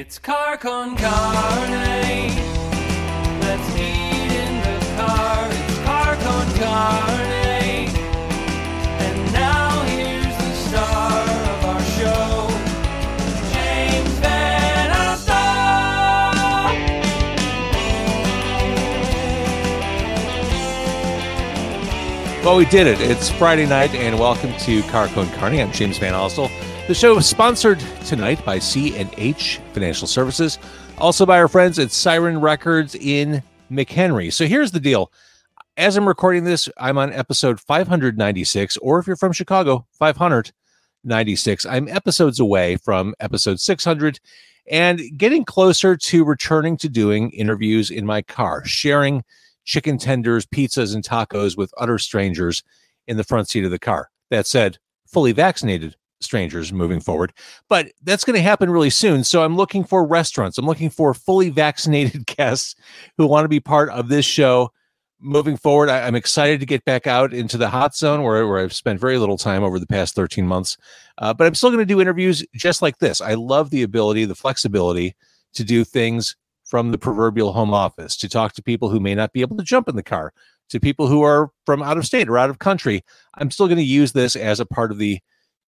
It's car con carne. Let's eat in the car. It's car con carne. And now here's the star of our show, James VanOsdol. Well, we did it. It's Friday night, and welcome to Car Con Carne. I'm James VanOsdol. The show is sponsored tonight by C&H Financial Services, also by our friends at Siren Records in McHenry. So here's the deal. As I'm recording this, I'm on episode 596, or if you're from Chicago, 596. I'm episodes away from episode 600 and getting closer to returning to doing interviews in my car, sharing chicken tenders, pizzas, and tacos with utter strangers in the front seat of the car. That said, fully vaccinated strangers moving forward. But that's going to happen really soon. So I'm looking for restaurants. I'm looking for fully vaccinated guests who want to be part of this show moving forward. I, am excited to get back out into the hot zone where, where I've spent very little time over the past 13 months. Uh, but I'm still going to do interviews just like this. I love the ability, the flexibility to do things from the proverbial home office, to talk to people who may not be able to jump in the car, to people who are from out of state or out of country. I'm still going to use this as a part of the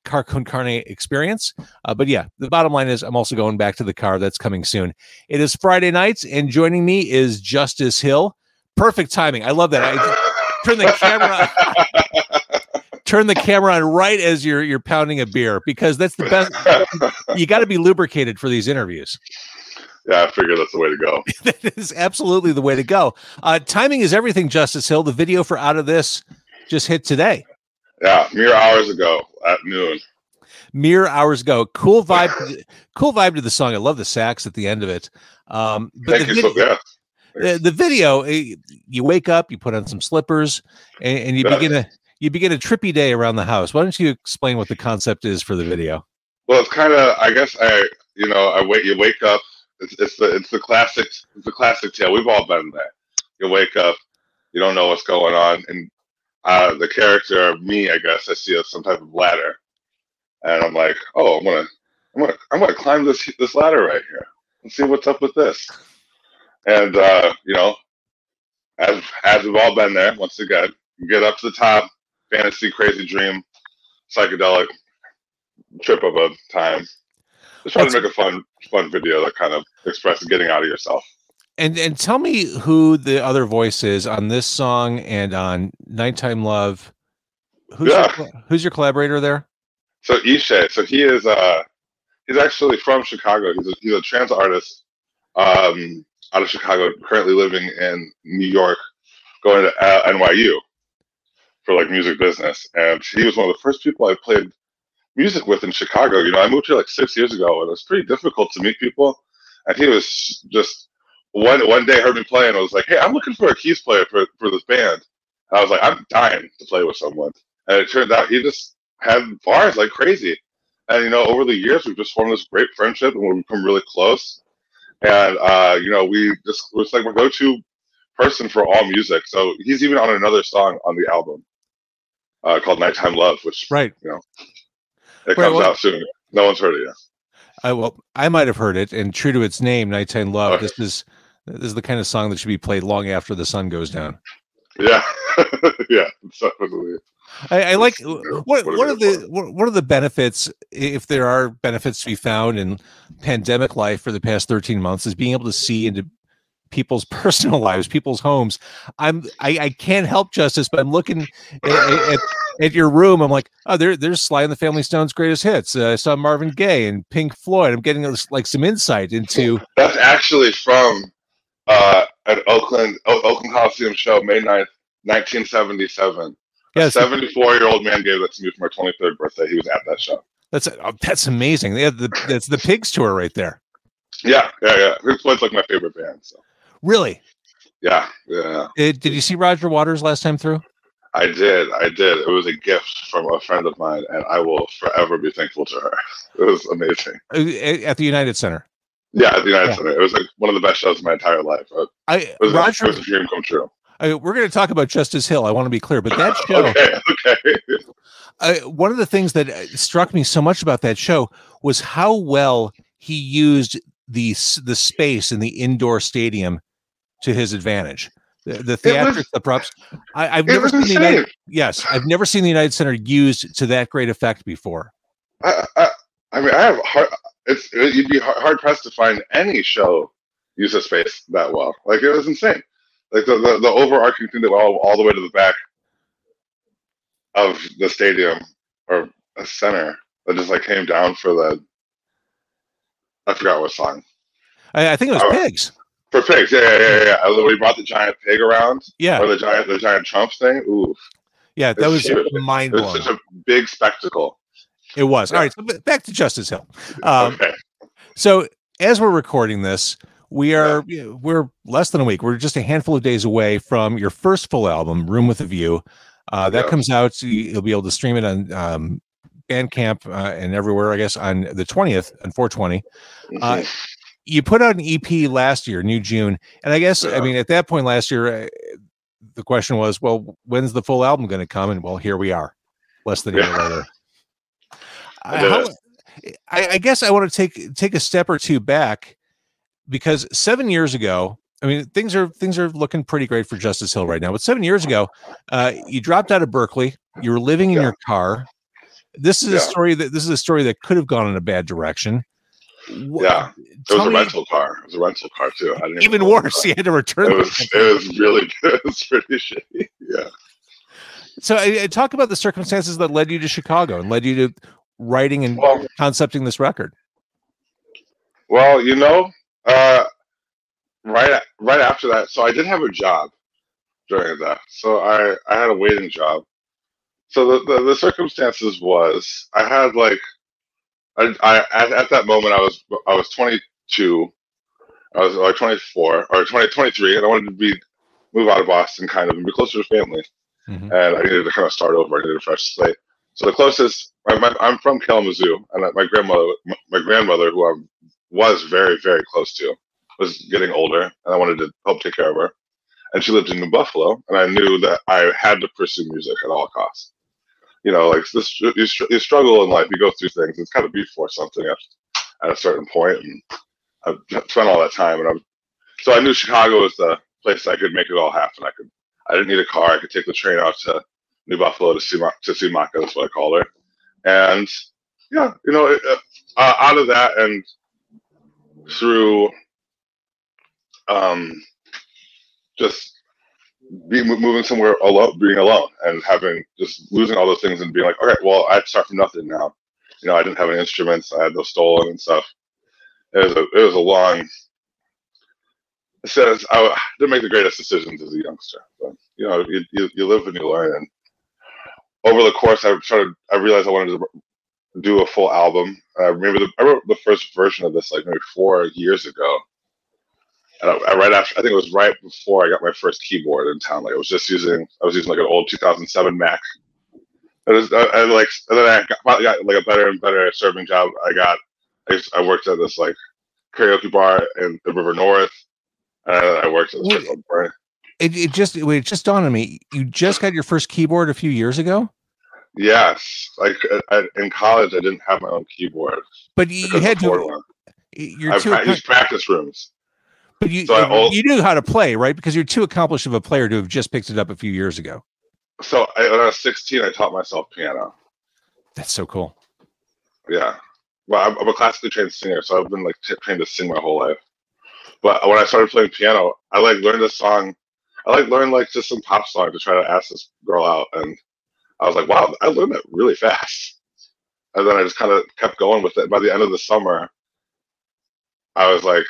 car con carne experience. Uh, but yeah, the bottom line is I'm also going back to the car that's coming soon. It is Friday nights, and joining me is Justice Hill. Perfect timing. I love that. I turn the camera turn the camera on right as you're you're pounding a beer because that's the best. You got to be lubricated for these interviews. Yeah, I figure that's the way to go. that is absolutely the way to go. Uh, timing is everything, Justice Hill. The video for Out of This just hit today. Yeah, mere hours ago at noon. Mere hours ago. Cool vibe. to the- cool vibe to the song. I love the sax at the end of it. Um, but Thank the, you vid- so yeah. the, the video, eh, you wake up, you put on some slippers, and, and you Yeah. begin a you begin a trippy day around the house. Why don't you explain what the concept is for the video? Well, it's kind of. I guess I. You know, I wait. You wake up. It's, it's the it's the classic. It's the classic tale. We've all been there. You wake up. You don't know what's going on, and uh, the character, of me, I guess, I see some type of ladder, and I'm like, oh, I'm gonna, I'm gonna, I'm gonna climb this this ladder right here and see what's up with this. And uh, you know, as as we've all been there, once again, get up to the top, fantasy, crazy dream, psychedelic trip of a time. Just trying to make a fun, fun video that kind of expresses getting out of yourself. And and tell me who the other voice is on this song and on Nighttime Love. Who's your, Yeah. cl- who's your collaborator there? So Ishay, so he is uh he's actually from Chicago. He's a, he's a trans artist um out of Chicago, currently living in New York, going to uh, NYU for like music business. And he was one of the first people I played music with in Chicago. You know, I moved here like six years ago, and it was pretty difficult to meet people. And he was just one one day heard me play and I was like, "Hey, I'm looking for a keys player for for this band." And I was like, "I'm dying to play with someone." And it turned out he just had bars like crazy. And you know, over the years, we've just formed this great friendship, and we've become really close. And uh, you know, we just it's like my go-to person for all music. So he's even on another song on the album uh, called "Nighttime Love," which Right. You know it Right, comes well- out soon. No one's heard it yet. I well, I might have heard it, and true to its name, "Nighttime Love." Okay. This is this is the kind of song that should be played long after the sun goes down. Yeah, yeah, definitely. I, I like Yeah, what what are the what what are the benefits if there are benefits to be found in pandemic life for the past 13 months is being able to see into people's personal lives people's homes? I'm i, I can't help justice but i'm looking at, at, at your room. I'm like oh there there's sly and the family stone's greatest hits. Uh, i saw marvin gaye and pink floyd. I'm getting like some insight into That's actually from uh, an Oakland o- Oakland Coliseum show, May 9th, 1977. Yeah, a 74 year old man gave that to me for my 23rd birthday. He was at that show. that's oh, that's amazing yeah the, that's the pigs tour right there Yeah, yeah, yeah. Pink Floyd's like my favorite band. So really yeah, yeah. Uh, did you see roger waters last time through I did, I did. It was a gift from a friend of mine, and I will forever be thankful to her. It was amazing. Uh, at the united center Yeah, the United Yeah. Center. It was like one of the best shows of my entire life. It I was, a, Roger. it was a dream come true. I, we're going to talk about Justice Hill. I want to be clear, but that show, Okay, okay. uh, one of the things that uh, struck me so much about that show was how well he used the the space in the indoor stadium to his advantage. The, the theatrics, the props. I, I've never was seen the. United. Yes, I've never seen the United Center used to that great effect before. I, I, I mean, I have hard. It's you'd be hard pressed to find any show use a space that well. Like it was insane. Like the the, the overarching thing that went all, all the way to the back of the stadium or a center that just like came down for the. I forgot what song I, I think it was Oh. pigs. for pigs. Yeah, yeah, yeah. yeah. When he brought the giant pig around Yeah, or the giant the giant Trump thing. Ooh, yeah, that was it's huge. mind it was blowing. such a big spectacle. It was. All Yeah. right, so back to Justice Hill. Um, okay. So as we're recording this, we are we're less than a week. We're just a handful of days away from your first full album, Room with a View. Uh, that Yeah. comes out. You'll be able to stream it on um, Bandcamp uh, and everywhere. I guess on the twentieth and four twenty. Uh, Mhm. You put out an EP last year, New June, and I guess I mean at that point last year, uh, the question was, well, when's the full album going to come? And well, here we are, less than a year later. I I, I guess I want to take take a step or two back because seven years ago, I mean things are things are looking pretty great for Justice Hill right now. But seven years ago, uh, you dropped out of Berklee. You were living in Yeah. your car. This is a story that this is a story that could have gone in a bad direction. Yeah. It was a rental car. It was a rental car too. Even know worse. You had to return. It was it was really good. It was pretty shitty. Yeah. So I, I talk about the circumstances that led you to Chicago and led you to writing and Well, concepting this record. well, you know, uh, right right after that, so I did have a job during that. So I I had a waiting job. So the the, the circumstances was I had like I, I at, at that moment I was I was 22. I was like 24 or 20, 23, and I wanted to be move out of Boston kind of and be closer to family. Mhm. and I needed to kind of start over. I needed a fresh slate. So the closest, my, my, I'm from Kalamazoo, and my grandmother, my, grandmother, who I was very, very close to, was getting older, and I wanted to help take care of her. And she lived in New Buffalo, and I knew that I had to pursue music at all costs. You know, like this, you, you struggle in life, you go through things. It's kind of be for something at, at a certain point, and I've spent all that time, and I'm so I knew Chicago was the place I could make it all happen. I could I didn't need a car. I could take the train out to New Buffalo to see to see Maka. That's what I call her. And yeah, you know, uh, out of that and through um, just being moving somewhere alone, being alone, and having just losing all those things and being like, okay, well, I start from nothing now. You know, I didn't have any instruments. I had those stolen and stuff. It was a it was a long. It says I didn't make the greatest decisions as a youngster, but you know, you, you, you live and you learn. And over the course, I started. I realized I wanted to do a full album. I remember the, I wrote the first version of this like maybe four years ago. And I, I right after, I think it was right before I got my first keyboard in town. Like I was just using, I was using like an old 2007 Mac. It was, I, I like, and then I got, finally got like a better and better serving job. I got, I, used, I worked at this like karaoke bar in the River North. And I worked at this place. It, it just it just dawned on me. You just got your first keyboard a few years ago, Yes, like uh, I, in college, I didn't have my own keyboard. but you, you had to. one. You're I too, pra- practice rooms. but you so you knew how to play, right? Because you're too accomplished of a player to have just picked it up a few years ago. So I, when I was 16, I taught myself piano. That's so cool. Yeah. Well, I'm, I'm a classically trained singer, so I've been like t- trained to sing my whole life. But when I started playing piano, I like learned a song. I like learned like just some pop song to try to ask this girl out, and I was like, wow, I learned that really fast. And then I just kind of kept going with it. By the end of the summer, I was like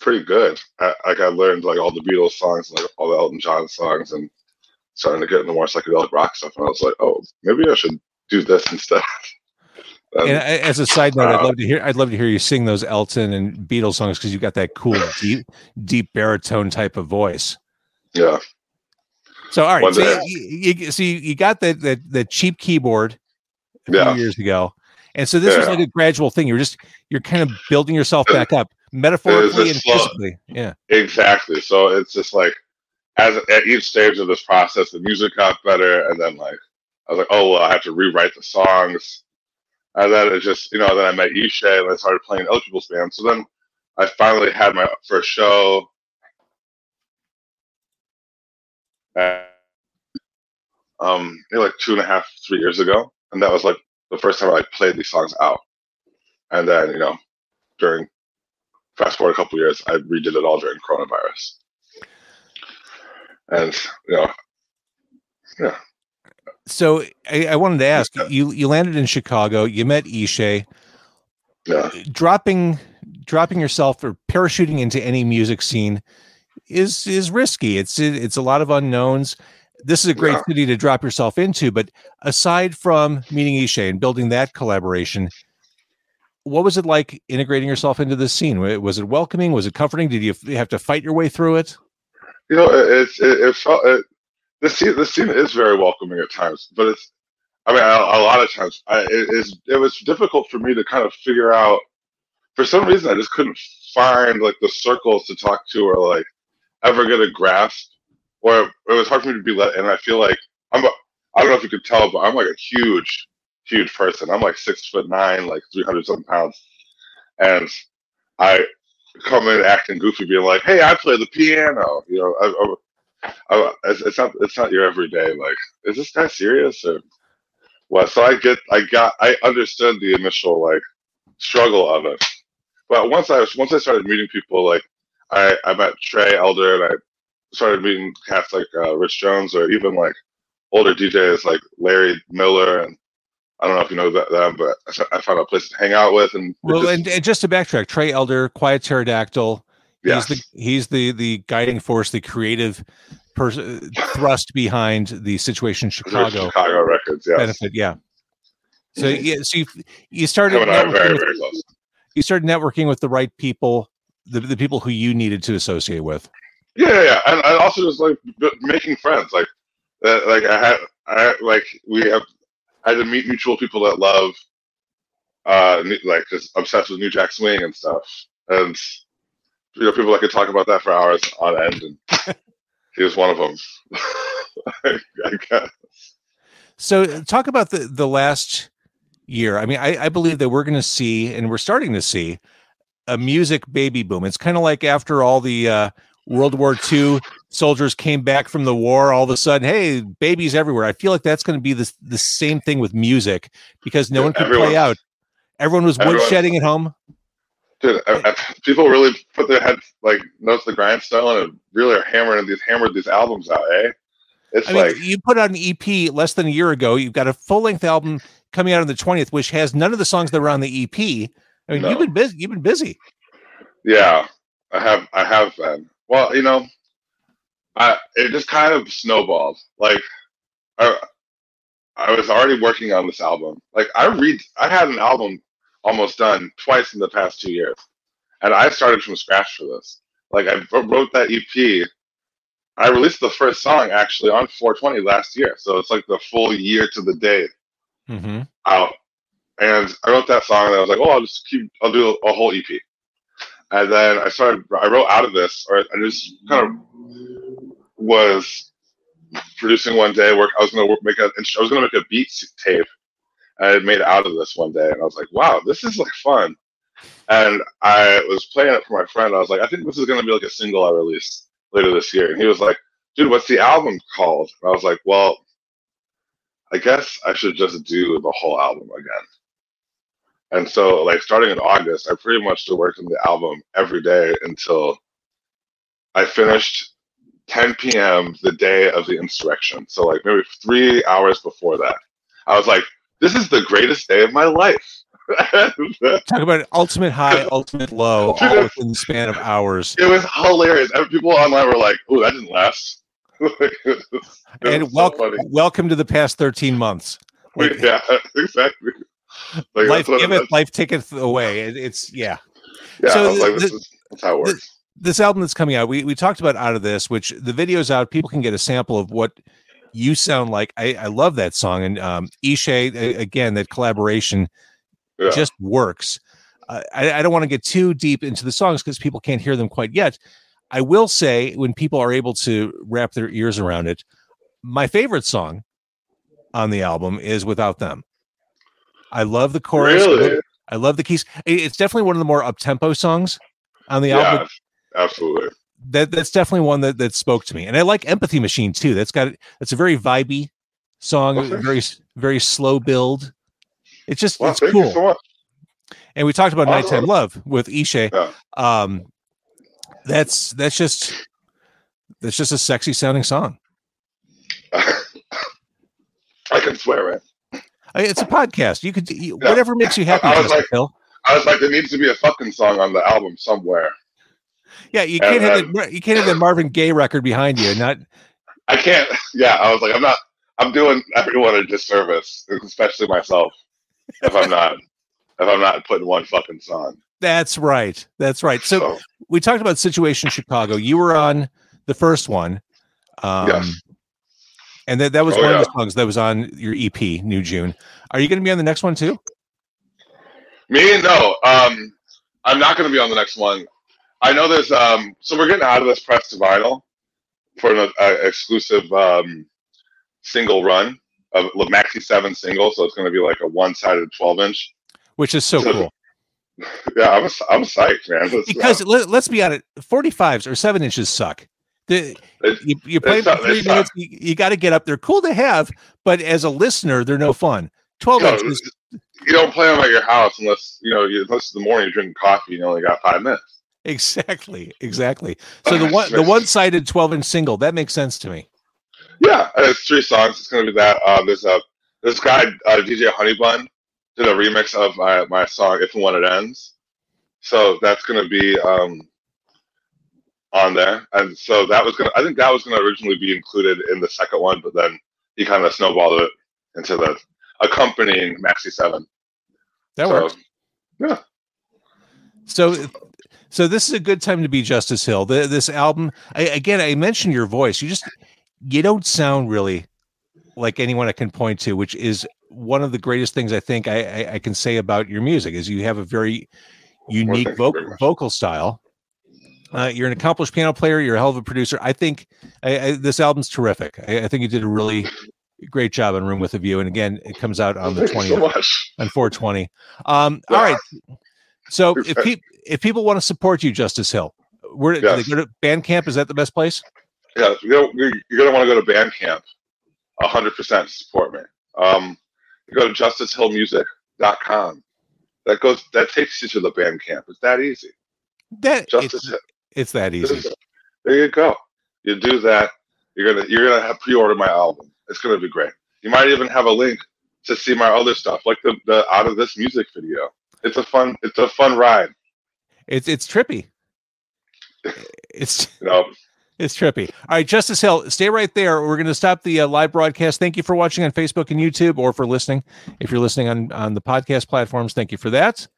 pretty good. I, like I learned like all the Beatles songs, like all the Elton John songs, and starting to get into more psychedelic rock stuff. And I was like, oh, maybe I should do this instead. And- And as a side note, I'd uh, love to hear I'd love to hear you sing those Elton and Beatles songs because you've got that cool deep deep baritone type of voice. Yeah. So all right, so you, you, so you, you got the, that that cheap keyboard a few Yeah. years ago, and so this was like a gradual thing. You're just you're kind of building yourself back up metaphorically and slow- physically. Yeah, Exactly. So it's just like as at each stage of this process, the music got better, and then like I was like, oh well, I have to rewrite the songs, and then it just you know then I met Ishay and I started playing people's bands. So then I finally had my first show. Uh, um, like two and a half, three years ago, and that was like the first time I like, played these songs out. And then you know, during fast forward a couple years, I redid it all during coronavirus. And you know, yeah, So I, I wanted to ask you. You landed in Chicago. You met Ishay. yeah, Dropping dropping yourself or parachuting into any music scene is is risky. It's it's a lot of unknowns. This is a great Yeah. city to drop yourself into. But aside from meeting Ishay and building that collaboration, what was it like integrating yourself into this scene? Was it welcoming? Was it comforting? Did you have to fight your way through it? you know, it, it's it, it felt it, the scene. The scene is very welcoming at times, but it's. I mean, a, a lot of times, I, it is. It was difficult for me to kind of figure out. For some reason, I just couldn't find like the circles to talk to or like ever get a grasp, or it was hard for me to be let. And I feel like I'm. A, I don't know if you could tell, but I'm like a huge, huge person. I'm like six foot nine, like three hundred something pounds, and I come in acting goofy, being like, "Hey, I play the piano," you know. I, I, I, it's, not it's not your everyday like, is this guy serious or what? So I get I got I understood the initial like struggle of it, but once I once I started meeting people like I I met Trey Elder and I started meeting cats like uh, Rich Jones or even like older DJs like Larry Miller and I don't know if you know that, them, but I found a place to hang out with and Well, just- and, and just to backtrack, Trey Elder, Quiet Pterodactyl, yes. He's the he's the the guiding force, the creative person thrust behind the situation Chicago Chicago Records, yes. benefit. Yeah. So yeah, so you you started Him and I are networking very, with, very close. you started networking with the right people, the the people who you needed to associate with. Yeah, yeah, yeah. And I also just like making friends. Like, uh, like I had, I like we have, I had to meet mutual people that love, uh, like just obsessed with New Jack Swing and stuff. And you know, people that could talk about that for hours on end. And he was one of them. I guess. So talk about the the last year. I mean, I, I believe that we're going to see, and we're starting to see, a music baby boom. It's kind of like after all the uh, World War II soldiers came back from the war, all of a sudden, hey, babies everywhere. I feel like that's going to be the the same thing with music because no Yeah, one could everyone- play out. Everyone was woodshedding at home. Dude, I, I, people really put their heads like notes the grindstone and really are hammering these hammered these albums out, eh? It's I mean, like you put out an EP less than a year ago. You've got a full length album coming out on the twentieth, which has none of the songs that were on the EP. I mean, No. you've been busy. You've been busy. Yeah, I have. I have been. Well, you know, I it just kind of snowballed. Like, I I was already working on this album. Like, I read. I had an album almost done twice in the past two years, and I started from scratch for this. Like, I wrote that EP. I released the first song actually on 420 last year, so it's like the full year to the day Mm-hmm. out. And I wrote that song, and I was like, "Oh, I'll just keep. I'll do a, whole EP." And then I started. I wrote out of this, or I just kind of was producing one day. Work. I was gonna work, make a. I was gonna make a beat tape. I made out of this one day, and I was like, "Wow, this is like fun." And I was playing it for my friend. I was like, "I think this is gonna be like a single I release later this year." And he was like, "Dude, what's the album called?" And I was like, "Well." I guess I should just do the whole album again. And so, like, starting in August, I pretty much just worked on the album every day until I finished 10 p.m. the day of the insurrection. So, like, maybe three hours before that, I was like, this is the greatest day of my life. Talk about an ultimate high, ultimate low, all within the span of hours. It was hilarious. And people online were like, oh, that didn't last. And welcome, funny. welcome to the past thirteen months. Like, yeah, exactly. Like, life that's it giveth, life taketh away. It, it's yeah. Yeah, So was like, the- this is that's how it the- This album that's coming out, we we talked about out of this, which the video's out. People can get a sample of what you sound like. I, I love that song, and um, Ishay again, that collaboration Yeah. just works. Uh, I, I don't want to get too deep into the songs because people can't hear them quite yet. I will say when people are able to wrap their ears around it, my favorite song on the album is "Without Them." I love the chorus. I love- really? I love the keys. It's definitely one of the more up tempo songs on the yeah, album. absolutely. That that's definitely one that that spoke to me, and I like Empathy Machine too. That's got that's a very vibey song, Okay. very very slow build. It's just Well, it's cool. so and we talked about Awesome. Nighttime Love with Ishay. Yeah. Um, that's that's just that's just a sexy sounding song. I can swear, man. It's a podcast. You could you, Yeah. whatever makes you happy. I was like- Hill. I was like, there needs to be a fucking song on the album somewhere. Yeah, you and- can't have the, you can't have the Marvin Gaye record behind you. Not I can't. Yeah, I was like, I'm not. I'm doing everyone a disservice, especially myself, if I'm not. If I'm not putting one fucking song. that's right. That's right. So So, we talked about Situation Chicago. You were on the first one. Um, Yes. And that, that was Oh, one yeah. of the songs that was on your EP, New June. Are you going to be on the next one too? me, no. Um, I'm not going to be on the next one. I know there's. Um, so we're getting out of this press to vinyl for an uh, exclusive um, single run of Maxi Seven single. So it's going to be like a one-sided 12-inch. Which is so So- cool. Yeah, I'm. I'm psyched, man. Because let, let's be honest, 45s or seven inches suck. The, you, you play it's for three it's minutes, you, you got to get up. They're cool to have, but as a listener, they're no fun. 12 No, inches, you don't play them at your house unless you know. You, unless in the morning you're drinking coffee and you only got five minutes. exactly, exactly. So the one the one sided 12 inch single that makes sense to me. Yeah, it's three songs. It's gonna be that. Um, there's a this guy uh, DJ Honeybun did a remix of my my song "If and When It Ends," so that's gonna be um on there. And so that was gonna. I think that was gonna originally be included in the second one, but then he kind of snowballed it into the accompanying Maxi Seven. That so, works. Yeah. So, so this is a good time to be Justice Hill. The, this album, I, again, I mentioned your voice. You just you don't sound really like anyone I can point to, which is one of the greatest things I think I, I, I can say about your music. Is you have a very unique vocal vocal style. Uh, you're an accomplished piano player. You're a hell of a producer. I think I, I, this album's terrific. I, I think you did a really great job on Room with a View. And again, it comes out on the thank twentieth so much. on 420. Um, all right. So if pe- if people want to support you, Justice Hill, where Yes. they go to Bandcamp? Is that the best place? Yeah, you're you're gonna want to go to Bandcamp, hundred percent support me. Um, you go to justicehillmusic.com. That goes that takes you to the Bandcamp. It's that easy. That Justice. It's, that easy. There you go. You do that. You're gonna you're gonna have pre-order my album. It's gonna be great. You might even have a link to see my other stuff, like the, the out of this music video. It's a fun it's a fun ride. It's it's trippy. It's You know, it's trippy. All right, Justice Hill, stay right there. We're going to stop the uh, live broadcast. Thank you for watching on Facebook and YouTube, or for listening. If you're listening on on the podcast platforms, thank you for that.